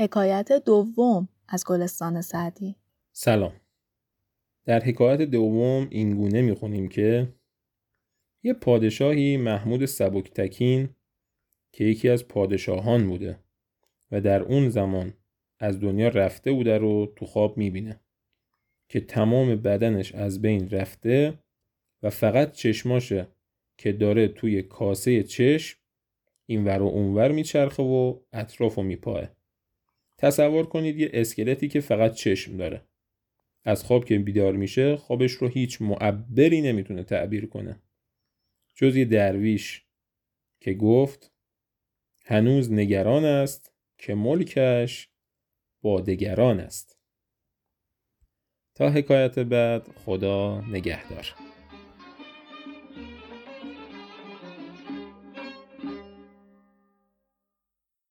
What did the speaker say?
حکایت دوم از گلستان سعدی. سلام. در حکایت دوم اینگونه می‌خونیم که یه پادشاهی محمود سبکتکین که یکی از پادشاهان بوده و در اون زمان از دنیا رفته بوده رو تو خواب می‌بینه که تمام بدنش از بین رفته و فقط چشماشه که داره توی کاسه چشم این ور و اونور میچرخه و اطراف و میپاه. تصور کنید یه اسکلتی که فقط چشم داره. از خواب که بیدار میشه خوابش رو هیچ معبری نمی‌تونه تعبیر کنه. جز یه درویش که گفت هنوز نگران است که ملکش با دگران است. تا حکایت بعد خدا نگهدار.